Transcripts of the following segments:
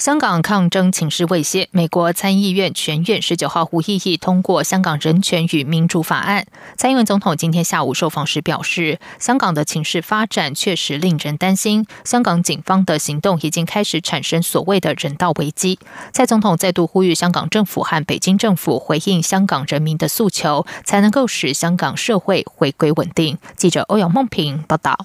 香港抗争情势未歇，美国参议院全院十九号无异议通过《香港人权与民主法案》。蔡英文总统今天下午受访时表示，香港的情势发展确实令人担心，香港警方的行动已经开始产生所谓的人道危机。蔡总统再度呼吁香港政府和北京政府回应香港人民的诉求，才能够使香港社会回归稳定。记者欧阳梦平报道。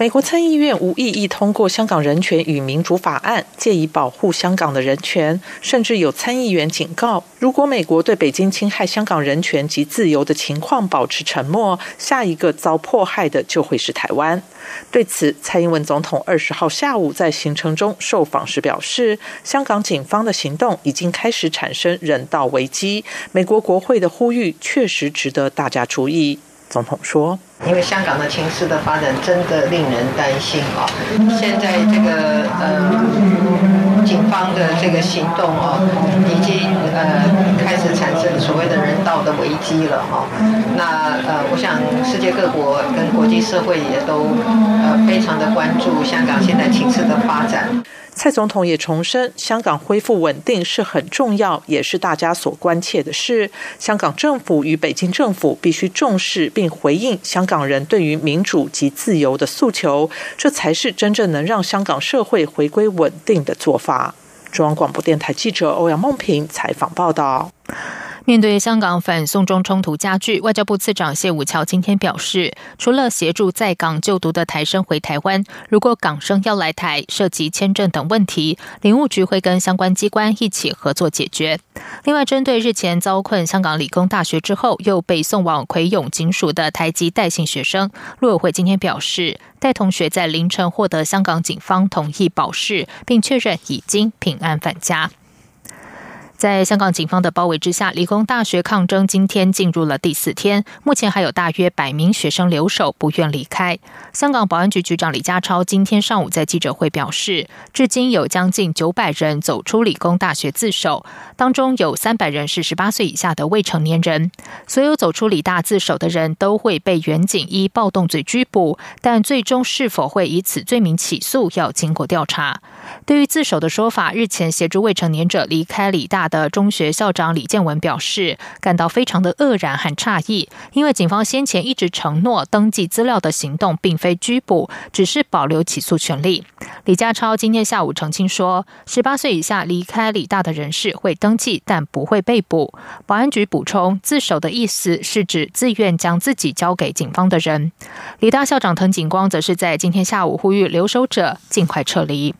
美国参议院无异议通过《香港人权与民主法案》，借以保护香港的人权。甚至有参议员警告，如果美国对北京侵害香港人权及自由的情况保持沉默，下一个遭迫害的就会是台湾。对此，蔡英文总统二十号下午在行程中受访时表示，香港警方的行动已经开始产生人道危机。美国国会的呼吁确实值得大家注意。总统说：“因为香港的情势的发展真的令人担心啊！现在这个呃，警方的这个行动哦，已经呃开始产生所谓的人道的危机了哈。那呃，我想世界各国跟国际社会也都呃非常的关注香港现在情势的发展。”蔡总统也重申，香港恢复稳定是很重要，也是大家所关切的事。香港政府与北京政府必须重视并回应香港人对于民主及自由的诉求，这才是真正能让香港社会回归稳定的做法。中央广播电台记者欧阳梦平采访报道。面对香港反送中冲突加剧，外交部次长谢武桥今天表示，除了协助在港就读的台生回台湾，如果港生要来台，涉及签证等问题，领务局会跟相关机关一起合作解决。另外，针对日前遭困香港理工大学之后又被送往葵涌警署的台籍代姓学生，陆委会今天表示，戴同学在凌晨获得香港警方同意保释，并确认已经平安返家。在香港警方的包围之下，理工大学抗争今天进入了第四天。目前还有大约百名学生留守，不愿离开。香港保安局局长李家超今天上午在记者会表示，至今有将近九百人走出理工大学自首，当中有三百人是十八岁以下的未成年人。所有走出理大自首的人都会被远警依暴动罪拘捕，但最终是否会以此罪名起诉，要经过调查。对于自首的说法，日前协助未成年者离开理大。的中学校长李建文表示，感到非常的愕然和诧异，因为警方先前一直承诺登记资料的行动并非拘捕，只是保留起诉权利。李家超今天下午澄清说，十八岁以下离开李大的人士会登记，但不会被捕。保安局补充，自首的意思是指自愿将自己交给警方的人。李大校长滕景光则是在今天下午呼吁留守者尽快撤离。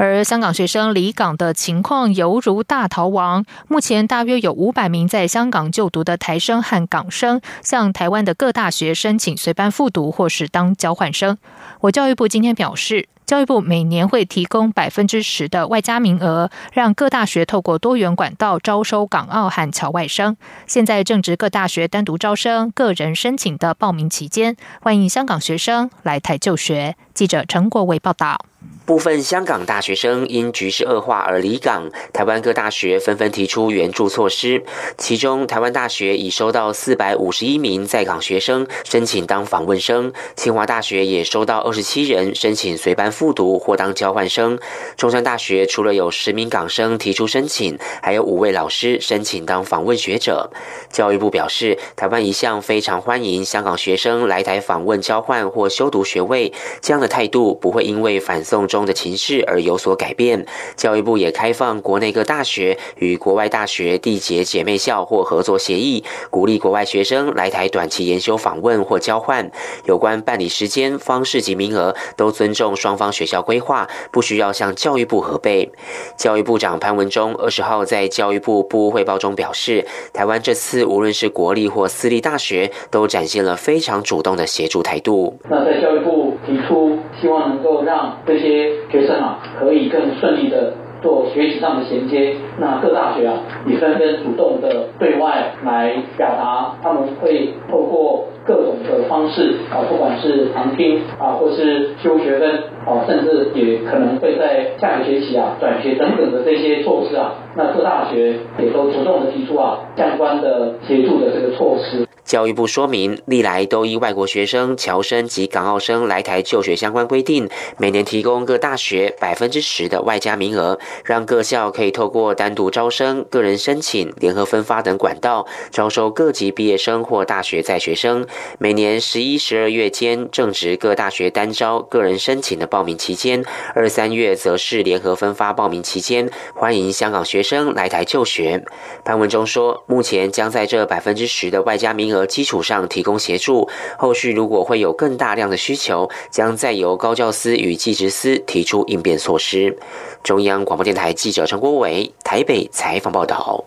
而香港学生离港的情况犹如大逃亡。目前大约有五百名在香港就读的台生和港生，向台湾的各大学申请随班复读或是当交换生。我教育部今天表示。教育部每年会提供百分之十的外加名额，让各大学透过多元管道招收港澳和侨外生。现在正值各大学单独招生、个人申请的报名期间，欢迎香港学生来台就学。记者陈国伟报道。部分香港大学生因局势恶化而离港，台湾各大学纷纷提出援助措施。其中，台湾大学已收到四百五十一名在港学生申请当访问生，清华大学也收到二十七人申请随班。复读或当交换生，中山大学除了有十名港生提出申请，还有五位老师申请当访问学者。教育部表示，台湾一向非常欢迎香港学生来台访问、交换或修读学位，这样的态度不会因为反送中的情势而有所改变。教育部也开放国内各大学与国外大学缔结姐妹校或合作协议，鼓励国外学生来台短期研修访问或交换。有关办理时间、方式及名额，都尊重双方。学校规划不需要向教育部核备。教育部长潘文忠二十号在教育部部务汇报中表示，台湾这次无论是国立或私立大学，都展现了非常主动的协助态度。那在教育部提出，希望能够让这些学生啊，可以更顺利的做学习上的衔接。那各大学啊，也纷纷主动的对外来表达，他们会透过。各种的方式啊，不管是旁听啊，或是修学分啊，甚至也可能会在下个学期啊转学等等的这些措施啊，那各大学也都主动的提出啊相关的协助的这个措施。教育部说明，历来都依外国学生、侨生及港澳生来台就学相关规定，每年提供各大学百分之十的外加名额，让各校可以透过单独招生、个人申请、联合分发等管道，招收各级毕业生或大学在学生。每年十一、十二月间正值各大学单招、个人申请的报名期间，二三月则是联合分发报名期间，欢迎香港学生来台就学。潘文中说，目前将在这百分之十的外加名额。基础上提供协助，后续如果会有更大量的需求，将再由高教司与技职司提出应变措施。中央广播电台记者陈国伟台北采访报道。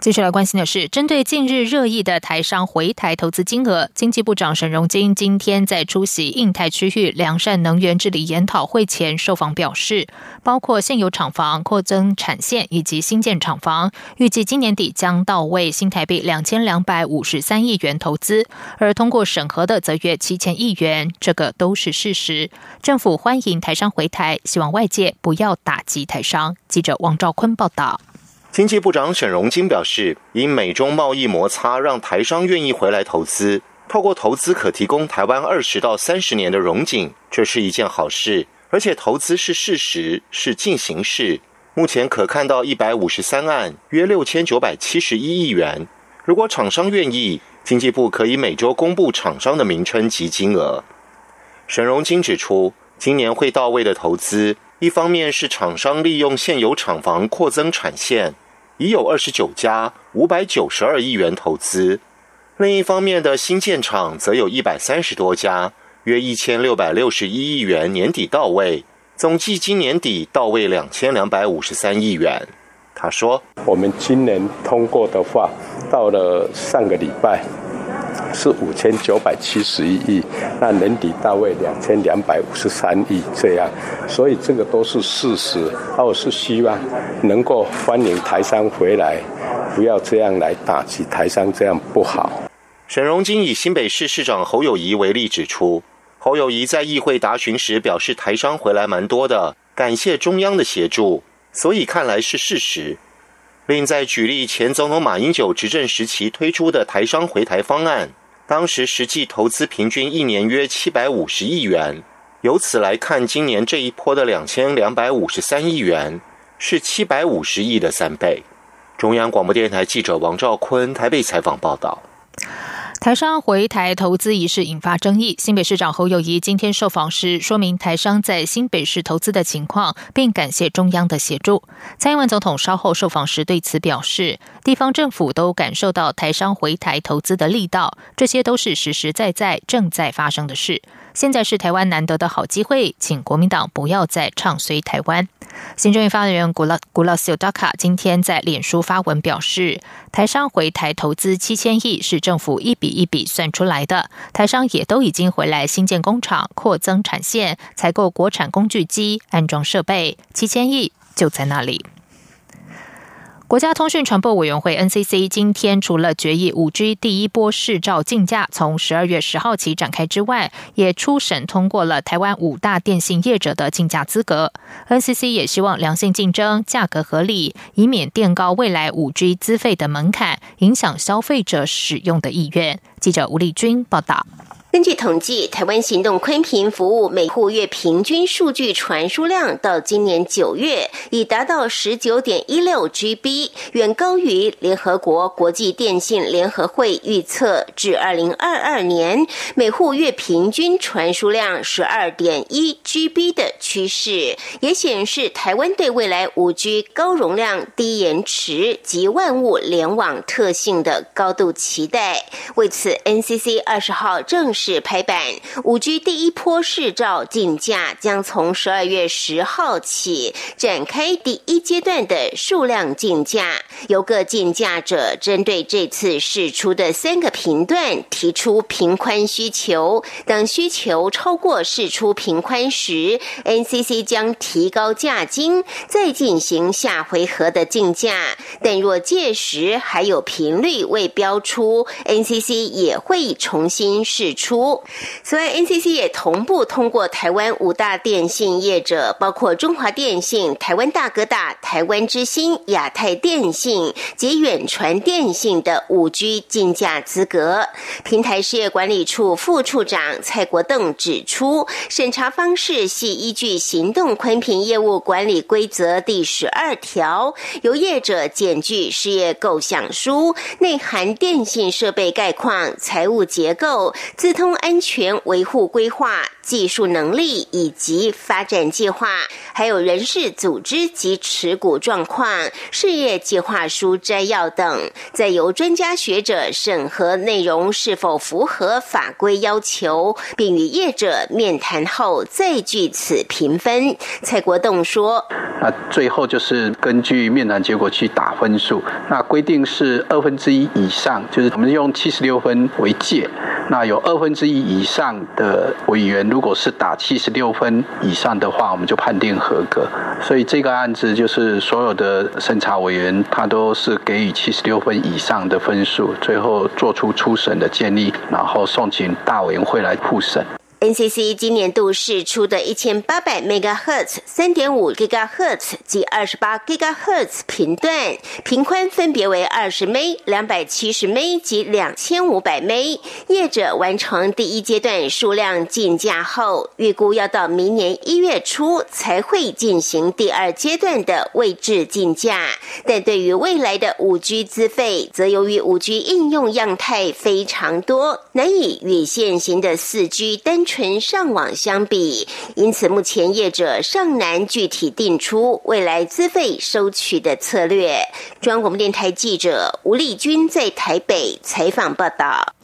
接下来关心的是，针对近日热议的台商回台投资金额，经济部长沈荣金今天在出席印太区域良善能源治理研讨会前受访表示，包括现有厂房扩增产线以及新建厂房，预计今年底将到位新台币两千两百五十三亿元投资，而通过审核的则约七千亿元，这个都是事实。政府欢迎台商回台，希望外界不要打击台商。记者王兆坤报道。经济部长沈荣金表示，因美中贸易摩擦，让台商愿意回来投资，透过投资可提供台湾二十到三十年的荣景，这是一件好事。而且投资是事实，是进行式。目前可看到一百五十三案，约六千九百七十一亿元。如果厂商愿意，经济部可以每周公布厂商的名称及金额。沈荣金指出，今年会到位的投资。一方面是厂商利用现有厂房扩增产线，已有二十九家五百九十二亿元投资；另一方面的新建厂则有一百三十多家，约一千六百六十一亿元年底到位，总计今年底到位两千两百五十三亿元。他说：“我们今年通过的话，到了上个礼拜。”是五千九百七十一亿，那年底到位两千两百五十三亿，这样，所以这个都是事实。我是希望能够欢迎台商回来，不要这样来打击台商，这样不好。沈荣金以新北市市长侯友谊为例指出，侯友谊在议会答询时表示，台商回来蛮多的，感谢中央的协助，所以看来是事实。另在举例前总统马英九执政时期推出的台商回台方案。当时实际投资平均一年约七百五十亿元，由此来看，今年这一波的两千两百五十三亿元是七百五十亿的三倍。中央广播电台记者王兆坤台北采访报道。台商回台投资一事引发争议。新北市长侯友谊今天受访时说明台商在新北市投资的情况，并感谢中央的协助。蔡英文总统稍后受访时对此表示，地方政府都感受到台商回台投资的力道，这些都是实实在在正在发生的事。现在是台湾难得的好机会，请国民党不要再唱衰台湾。行政院发言人古拉古拉西达卡今天在脸书发文表示，台商回台投资七千亿是政府一笔一笔算出来的，台商也都已经回来新建工厂、扩增产线、采购国产工具机、安装设备，七千亿就在那里。国家通讯传播委员会 NCC 今天除了决议五 G 第一波试照竞价从十二月十号起展开之外，也初审通过了台湾五大电信业者的竞价资格。NCC 也希望良性竞争、价格合理，以免垫高未来五 G 资费的门槛，影响消费者使用的意愿。记者吴丽君报道。根据统计，台湾行动宽频服务每户月平均数据传输量到今年九月已达到十九点一六 GB，远高于联合国国际电信联合会预测至二零二二年每户月平均传输量十二点一 GB 的趋势，也显示台湾对未来五 G 高容量、低延迟及万物联网特性的高度期待。为此，NCC 二十号正式。是拍板，五 G 第一波试照竞价将从十二月十号起展开第一阶段的数量竞价，由各竞价者针对这次试出的三个频段提出频宽需求，等需求超过试出频宽时，NCC 将提高价金，再进行下回合的竞价。但若届时还有频率未标出，NCC 也会重新试出。除此外，NCC 也同步通过台湾五大电信业者，包括中华电信、台湾大哥大、台湾之星、亚太电信及远传电信的五 G 竞价资格。平台事业管理处副处长蔡国栋指出，审查方式系依据《行动宽频业务管理规则》第十二条，由业者检具事业构想书，内含电信设备概况、财务结构、资通安全维护规划、技术能力以及发展计划，还有人事组织及持股状况、事业计划书摘要等，再由专家学者审核内容是否符合法规要求，并与业者面谈后再据此评分。蔡国栋说：“那最后就是根据面谈结果去打分数，那规定是二分之一以上，就是我们用七十六分为界，那有二分之一以上的委员，如果是打七十六分以上的话，我们就判定合格。所以这个案子就是所有的审查委员，他都是给予七十六分以上的分数，最后做出初审的建议，然后送请大委员会来复审。NCC 今年度试出的一千八百 MHz、三点五 GHz 及二十八 GHz 频段，频宽分别为二十 m、两百七十 m 及两千五百 m。业者完成第一阶段数量竞价后，预估要到明年一月初才会进行第二阶段的位置竞价。但对于未来的五 G 资费，则由于五 G 应用样态非常多，难以与现行的四 G 单。纯上网相比，因此目前业者尚难具体定出未来资费收取的策略。中央广播电台记者吴丽君在台北采访报道。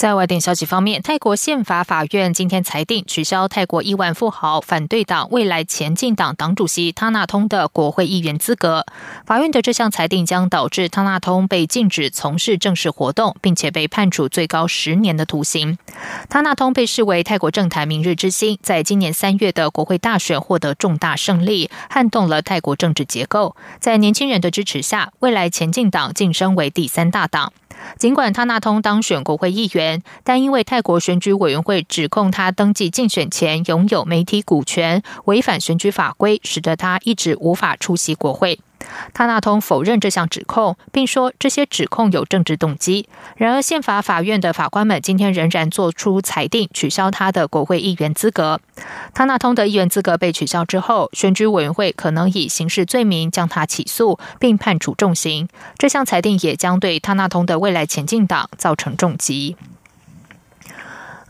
在外电消息方面，泰国宪法法院今天裁定取消泰国亿万富豪反对党未来前进党党主席汤纳通的国会议员资格。法院的这项裁定将导致汤纳通被禁止从事正式活动，并且被判处最高十年的徒刑。汤纳通被视为泰国政坛明日之星，在今年三月的国会大选获得重大胜利，撼动了泰国政治结构。在年轻人的支持下，未来前进党晋升为第三大党。尽管他纳通当选国会议员，但因为泰国选举委员会指控他登记竞选前拥有媒体股权，违反选举法规，使得他一直无法出席国会。他纳通否认这项指控，并说这些指控有政治动机。然而，宪法法院的法官们今天仍然作出裁定，取消他的国会议员资格。他纳通的议员资格被取消之后，选举委员会可能以刑事罪名将他起诉，并判处重刑。这项裁定也将对他纳通的未来前进党造成重击。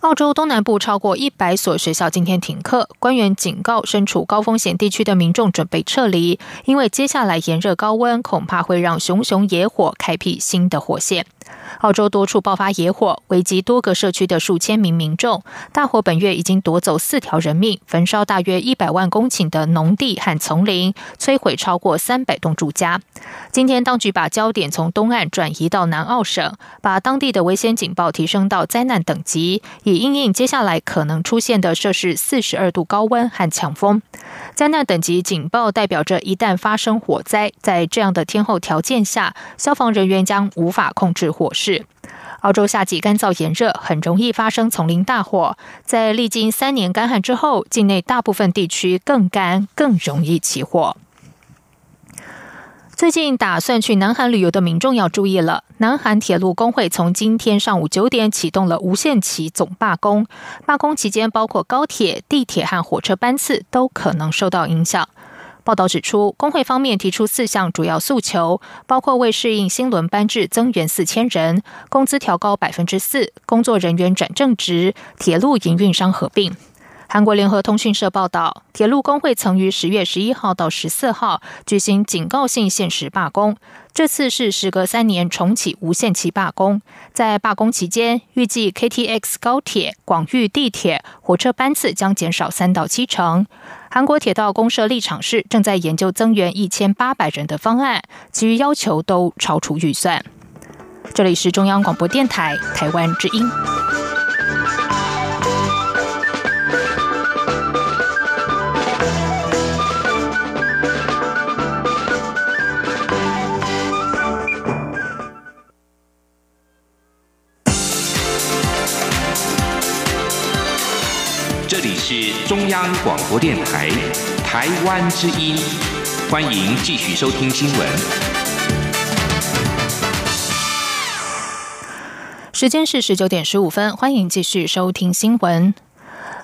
澳洲东南部超过一百所学校今天停课，官员警告身处高风险地区的民众准备撤离，因为接下来炎热高温恐怕会让熊熊野火开辟新的火线。澳洲多处爆发野火，危及多个社区的数千名民众。大火本月已经夺走四条人命，焚烧大约一百万公顷的农地和丛林，摧毁超过三百栋住家。今天，当局把焦点从东岸转移到南澳省，把当地的危险警报提升到灾难等级，以应应接下来可能出现的摄氏四十二度高温和强风。灾难等级警报代表着，一旦发生火灾，在这样的天候条件下，消防人员将无法控制火势。澳洲夏季干燥炎热，很容易发生丛林大火。在历经三年干旱之后，境内大部分地区更干，更容易起火。最近打算去南韩旅游的民众要注意了。南韩铁路工会从今天上午九点启动了无限期总罢工，罢工期间包括高铁、地铁和火车班次都可能受到影响。报道指出，工会方面提出四项主要诉求，包括为适应新轮班制增员四千人、工资调高百分之四、工作人员转正职、铁路营运商合并。韩国联合通讯社报道，铁路工会曾于十月十一号到十四号举行警告性限时罢工，这次是时隔三年重启无限期罢工。在罢工期间，预计 KTX 高铁、广域地铁火车班次将减少三到七成。韩国铁道公社立场是正在研究增援一千八百人的方案，其余要求都超出预算。这里是中央广播电台台湾之音。是中央广播电台台湾之音，欢迎继续收听新闻。时间是十九点十五分，欢迎继续收听新闻。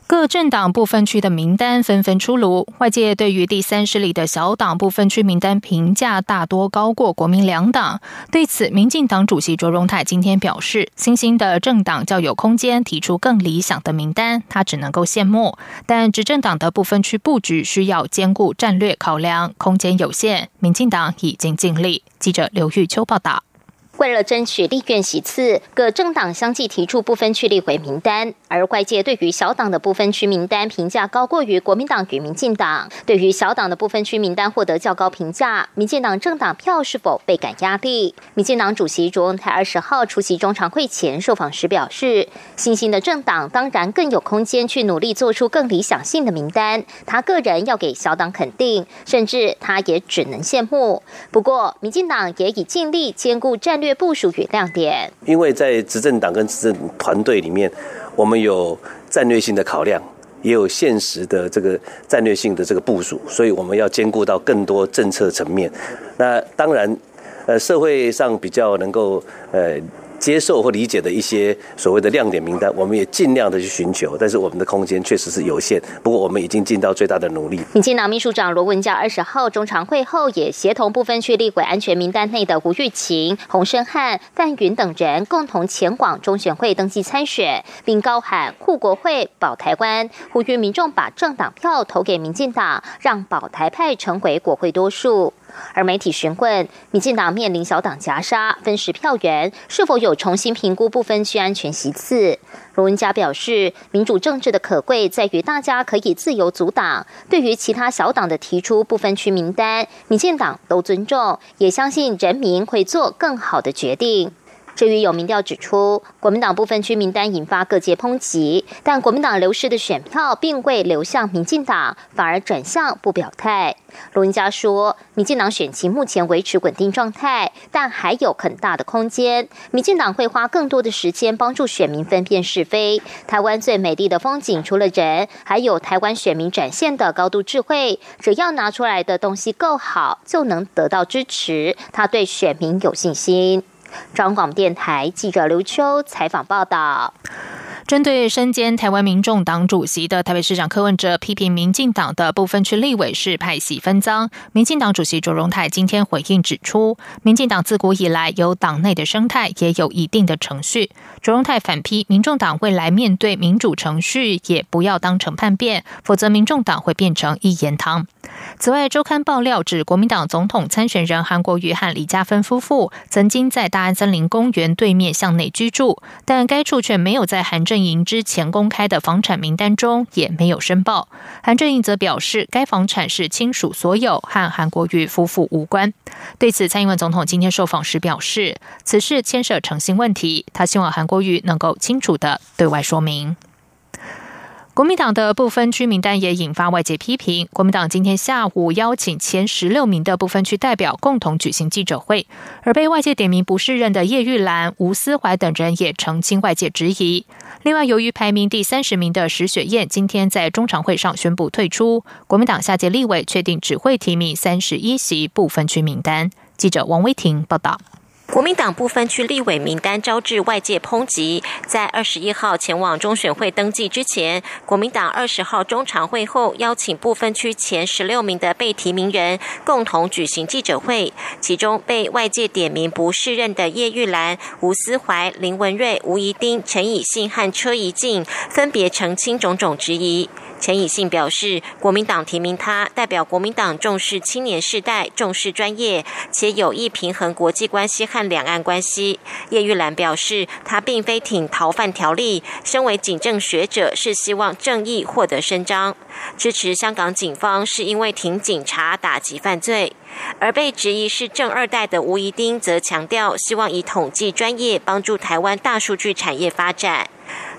各政党部分区的名单纷纷出炉，外界对于第三势力的小党部分区名单评价大多高过国民两党。对此，民进党主席卓荣泰今天表示，新兴的政党较有空间提出更理想的名单，他只能够羡慕。但执政党的部分区布局需要兼顾战略考量，空间有限，民进党已经尽力。记者刘玉秋报道。为了争取立院席次，各政党相继提出不分区立委名单，而外界对于小党的不分区名单评价高过于国民党与民进党。对于小党的不分区名单获得较高评价，民进党政党票是否倍感压力？民进党主席卓文泰二十号出席中常会前受访时表示，新兴的政党当然更有空间去努力做出更理想性的名单。他个人要给小党肯定，甚至他也只能羡慕。不过，民进党也已尽力兼顾战略。部署与亮点，因为在执政党跟执政团队里面，我们有战略性的考量，也有现实的这个战略性的这个部署，所以我们要兼顾到更多政策层面。那当然，呃，社会上比较能够呃。接受或理解的一些所谓的亮点名单，我们也尽量的去寻求，但是我们的空间确实是有限。不过我们已经尽到最大的努力。民进党秘书长罗文嘉二十号中常会后，也协同部分区立委安全名单内的吴玉琴、洪胜汉、范云等人，共同前往中选会登记参选，并高喊护国会、保台湾，呼吁民众把政党票投给民进党，让保台派成为国会多数。而媒体询问，民进党面临小党夹杀、分食票源，是否有重新评估不分区安全席次？卢文嘉表示，民主政治的可贵在于大家可以自由阻挡。对于其他小党的提出不分区名单，民进党都尊重，也相信人民会做更好的决定。至于有民调指出，国民党部分区名单引发各界抨击，但国民党流失的选票并未流向民进党，反而转向不表态。罗文嘉说，民进党选情目前维持稳定状态，但还有很大的空间。民进党会花更多的时间帮助选民分辨是非。台湾最美丽的风景，除了人，还有台湾选民展现的高度智慧。只要拿出来的东西够好，就能得到支持。他对选民有信心。张广电台记者刘秋采访报道。针对身兼台湾民众党主席的台北市长柯文哲批评民进党的部分区立委是派系分赃，民进党主席卓荣泰今天回应指出，民进党自古以来有党内的生态，也有一定的程序。卓荣泰反批，民众党未来面对民主程序，也不要当成叛变，否则民众党会变成一言堂。此外，周刊爆料指，国民党总统参选人韩国瑜和李嘉芬夫妇曾经在大安森林公园对面向内居住，但该处却没有在韩正阵营之前公开的房产名单中，也没有申报。韩正英则表示，该房产是亲属所有，和韩国瑜夫妇无关。对此，蔡英文总统今天受访时表示，此事牵涉诚信问题，他希望韩国瑜能够清楚的对外说明。国民党的部分区名单也引发外界批评。国民党今天下午邀请前十六名的部分区代表共同举行记者会，而被外界点名不适任的叶玉兰、吴思怀等人也澄清外界质疑。另外，由于排名第三十名的石雪燕今天在中常会上宣布退出，国民党下届立委确定只会提名三十一席部分区名单。记者王威婷报道。国民党部分区立委名单招致外界抨击，在二十一号前往中选会登记之前，国民党二十号中常会后邀请部分区前十六名的被提名人共同举行记者会，其中被外界点名不适任的叶玉兰、吴思怀、林文瑞、吴怡丁、陈以信和车怡静分别澄清种种质疑。陈以信表示，国民党提名他，代表国民党重视青年世代，重视专业，且有意平衡国际关系和两岸关系。叶玉兰表示，他并非挺逃犯条例，身为警政学者，是希望正义获得伸张。支持香港警方是因为挺警察打击犯罪，而被质疑是正二代的吴怡丁则强调，希望以统计专业帮助台湾大数据产业发展。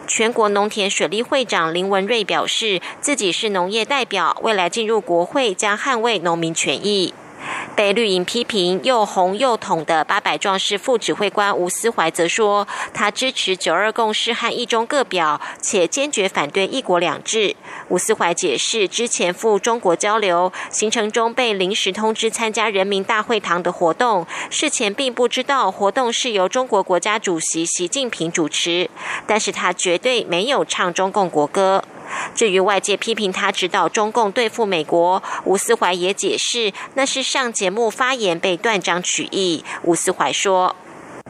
全国农田水利会长林文瑞表示，自己是农业代表，未来进入国会将捍卫农民权益。被绿营批评又红又统的八百壮士副指挥官吴思怀则说，他支持九二共识和一中各表，且坚决反对一国两制。吴思怀解释，之前赴中国交流行程中被临时通知参加人民大会堂的活动，事前并不知道活动是由中国国家主席习近平主持，但是他绝对没有唱中共国歌。至于外界批评他指导中共对付美国，吴思怀也解释，那是上节目发言被断章取义。吴思怀说：“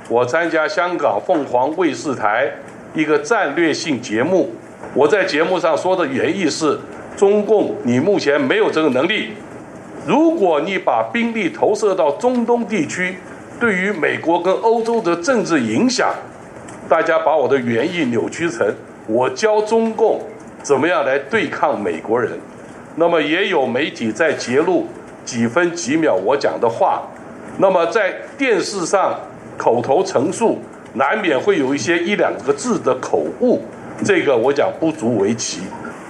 我参加香港凤凰卫视台一个战略性节目，我在节目上说的原意是，中共你目前没有这个能力。如果你把兵力投射到中东地区，对于美国跟欧洲的政治影响，大家把我的原意扭曲成我教中共。”怎么样来对抗美国人？那么也有媒体在揭露几分几秒我讲的话，那么在电视上口头陈述，难免会有一些一两个字的口误，这个我讲不足为奇。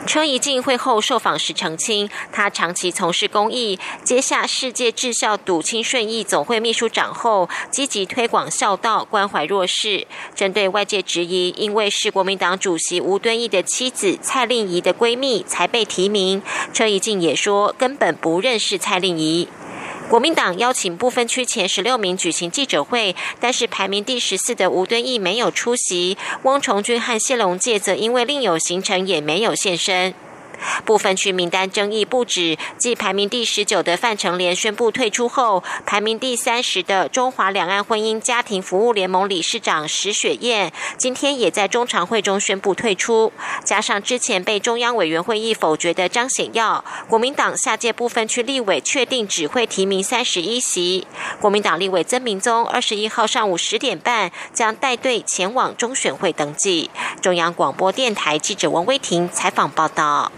车怡静会后受访时澄清，他长期从事公益，接下世界智孝笃亲顺义总会秘书长后，积极推广孝道，关怀弱势。针对外界质疑，因为是国民党主席吴敦义的妻子蔡令仪的闺蜜才被提名，车怡静也说根本不认识蔡令仪。国民党邀请部分区前十六名举行记者会，但是排名第十四的吴敦义没有出席，汪崇军和谢龙介则因为另有行程也没有现身。部分区名单争议不止，继排名第十九的范成廉宣布退出后，排名第三十的中华两岸婚姻家庭服务联盟理事长石雪燕，今天也在中常会中宣布退出。加上之前被中央委员会议否决的张显耀，国民党下届部分区立委确定只会提名三十一席。国民党立委曾明宗二十一号上午十点半将带队前往中选会登记。中央广播电台记者王威婷采访报道。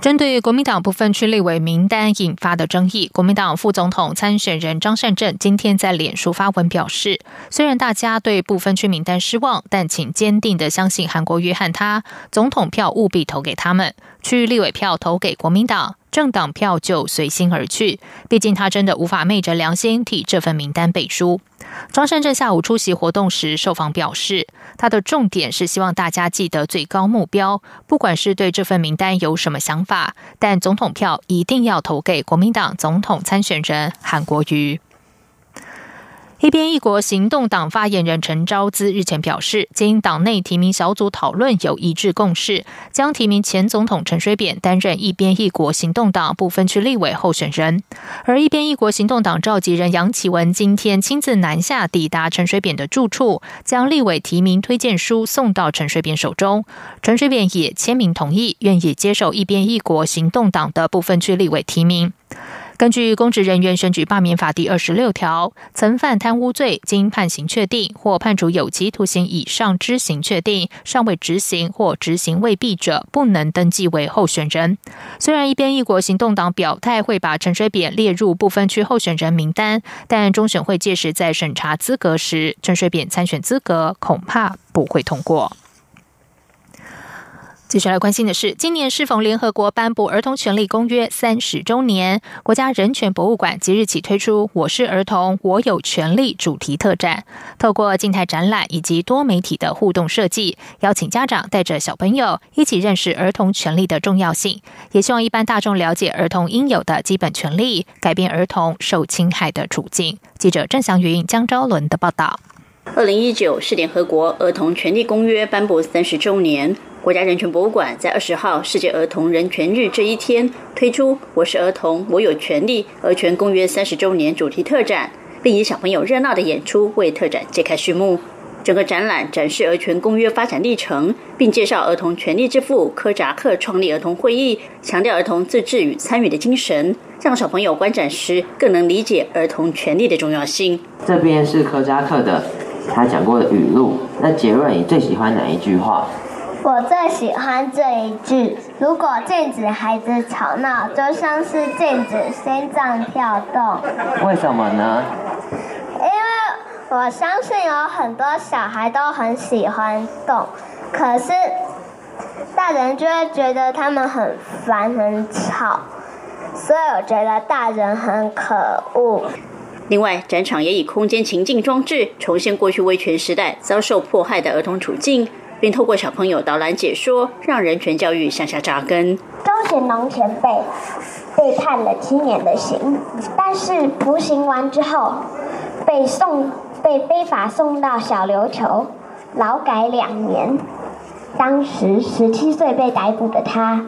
针对国民党部分区立委名单引发的争议，国民党副总统参选人张善政今天在脸书发文表示，虽然大家对部分区名单失望，但请坚定的相信韩国约翰他，总统票务必投给他们，区立委票投给国民党。政党票就随心而去，毕竟他真的无法昧着良心替这份名单背书。庄胜正下午出席活动时受访表示，他的重点是希望大家记得最高目标，不管是对这份名单有什么想法，但总统票一定要投给国民党总统参选人韩国瑜。一边一国行动党发言人陈昭资日前表示，经党内提名小组讨论，有一致共识，将提名前总统陈水扁担任一边一国行动党部分区立委候选人。而一边一国行动党召集人杨启文今天亲自南下抵达陈水扁的住处，将立委提名推荐书送到陈水扁手中。陈水扁也签名同意，愿意接受一边一国行动党的部分区立委提名。根据公职人员选举罢免法第二十六条，曾犯贪污罪，经判刑确定或判处有期徒刑以上之刑确定，尚未执行或执行未毕者，不能登记为候选人。虽然一边一国行动党表态会把陈水扁列入不分区候选人名单，但中选会届时在审查资格时，陈水扁参选资格恐怕不会通过。接下来关心的是，今年适逢联合国颁布《儿童权利公约》三十周年，国家人权博物馆即日起推出“我是儿童，我有权利”主题特展，透过静态展览以及多媒体的互动设计，邀请家长带着小朋友一起认识儿童权利的重要性，也希望一般大众了解儿童应有的基本权利，改变儿童受侵害的处境。记者郑祥云、江昭伦的报道。二零一九是联合国儿童权利公约颁布三十周年，国家人权博物馆在二十号世界儿童人权日这一天推出“我是儿童，我有权利”儿权公约三十周年主题特展，并以小朋友热闹的演出为特展揭开序幕。整个展览展示儿权公约发展历程，并介绍儿童权利之父科扎克创立儿童会议，强调儿童自治与参与的精神，让小朋友观展时更能理解儿童权利的重要性。这边是科扎克的他讲过的语录。那杰瑞，你最喜欢哪一句话？我最喜欢这一句：如果禁止孩子吵闹，就像是禁止心脏跳动。为什么呢？因为我相信有很多小孩都很喜欢动，可是大人就会觉得他们很烦、很吵，所以我觉得大人很可恶。另外，展场也以空间情境装置重现过去威权时代遭受迫害的儿童处境。并透过小朋友导览解说，让人权教育向下扎根。周贤龙前辈被判了七年的刑，但是服刑完之后被送被非法送到小琉球劳改两年。当时十七岁被逮捕的他，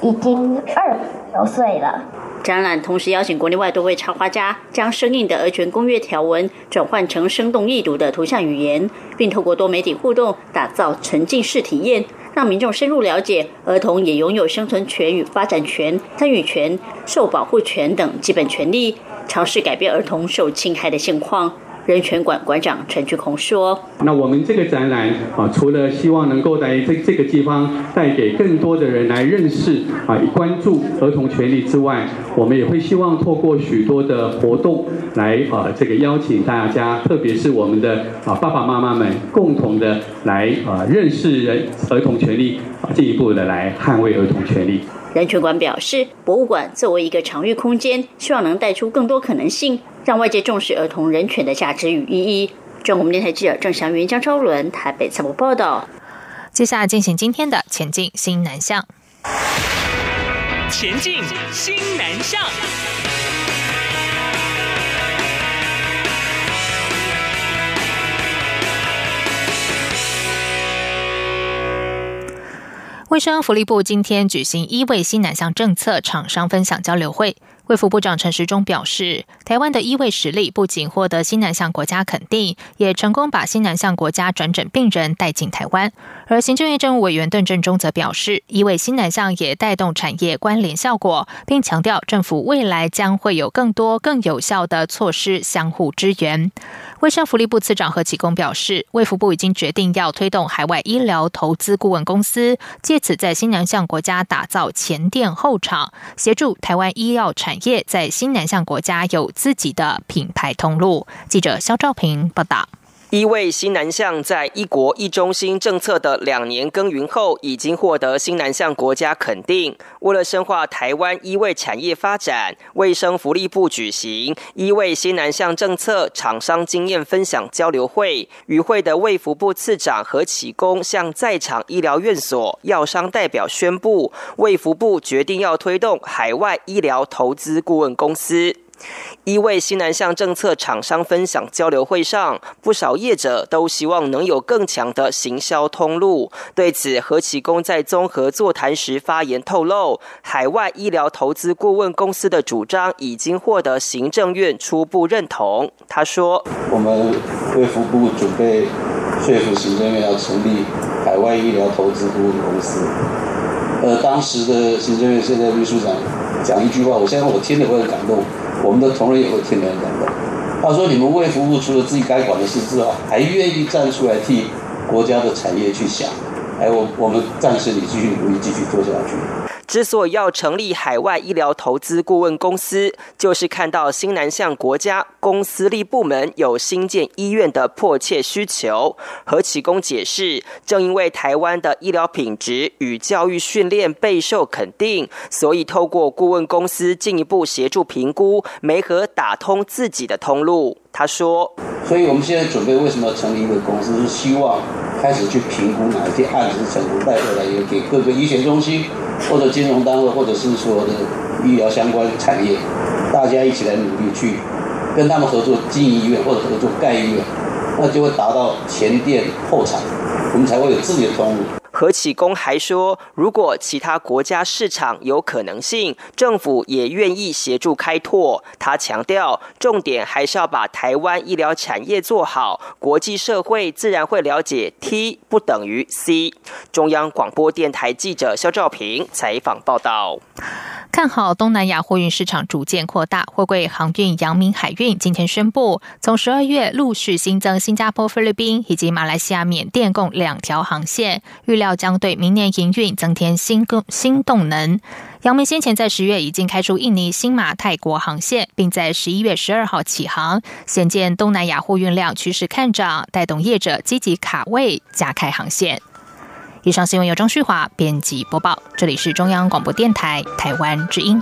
已经二十岁了。展览同时邀请国内外多位插画家，将生硬的《儿权公约》条文转换成生动易读的图像语言，并透过多媒体互动，打造沉浸式体验，让民众深入了解儿童也拥有生存权与发展权、参与权、受保护权等基本权利，尝试改变儿童受侵害的现况。人权馆馆长陈志宏说：“那我们这个展览啊，除了希望能够在这这个地方带给更多的人来认识啊、关注儿童权利之外，我们也会希望透过许多的活动来啊，这个邀请大家，特别是我们的啊爸爸妈妈们，共同的来啊认识人儿童权利啊，进一步的来捍卫儿童权利。”人权馆表示，博物馆作为一个场域空间，希望能带出更多可能性。让外界重视儿童人权的价值与意义。中国电台记者郑祥云、江超伦台北采访报道。接下来进行今天的前进新南向。前进新南向。卫生福利部今天举行一位新南向政策厂商分享交流会。卫福部长陈时中表示，台湾的医卫实力不仅获得新南向国家肯定，也成功把新南向国家转诊病人带进台湾。而行政院政务委员邓正中则表示，医卫新南向也带动产业关联效果，并强调政府未来将会有更多更有效的措施相互支援。卫生福利部次长何启功表示，卫福部已经决定要推动海外医疗投资顾问公司，借此在新南向国家打造前店后厂，协助台湾医药产。业在新南向国家有自己的品牌通路。记者肖兆平报道。一位新南向在一国一中心政策的两年耕耘后，已经获得新南向国家肯定。为了深化台湾医卫产业发展，卫生福利部举行医卫新南向政策厂商经验分享交流会。与会的卫福部次长何启功向在场医疗院所、药商代表宣布，卫福部决定要推动海外医疗投资顾问公司。一位西南向政策厂商分享交流会上，不少业者都希望能有更强的行销通路。对此，何启功在综合座谈时发言透露，海外医疗投资顾问公司的主张已经获得行政院初步认同。他说：“我们卫福部准备说服行政院要成立海外医疗投资顾问公司。呃，当时的行政院现在秘书长讲一句话，我相信我听了会很感动。”我们的同仁也会听得很感动。他说：“你们为服务除了自己该管的事之外，还愿意站出来替国家的产业去想。哎，我我们暂时你继续努力，继续做下去。”之所以要成立海外医疗投资顾问公司，就是看到新南向国家公司立部门有新建医院的迫切需求。何启功解释，正因为台湾的医疗品质与教育训练备受肯定，所以透过顾问公司进一步协助评估，媒合打通自己的通路。他说：“所以我们现在准备为什么要成立一个公司，是希望开始去评估哪一些案子是成功，带回来也给各个医学中心。”或者金融单位，或者是说的医疗相关产业，大家一起来努力去跟他们合作经营医院，或者合作盖医院，那就会达到前店后厂，我们才会有自己的通路。何启功还说，如果其他国家市场有可能性，政府也愿意协助开拓。他强调，重点还是要把台湾医疗产业做好，国际社会自然会了解 T 不等于 C。中央广播电台记者肖兆平采访报道。看好东南亚货运市场逐渐扩大，货柜航运阳明海运今天宣布，从十二月陆续新增新加坡、菲律宾以及马来西亚、缅甸共两条航线，预料要将对明年营运增添新更新动能。阳明先前在十月已经开出印尼、新马、泰国航线，并在十一月十二号起航，显见东南亚货运量趋势看涨，带动业者积极卡位加开航线。以上新闻由张旭华编辑播报，这里是中央广播电台台湾之音。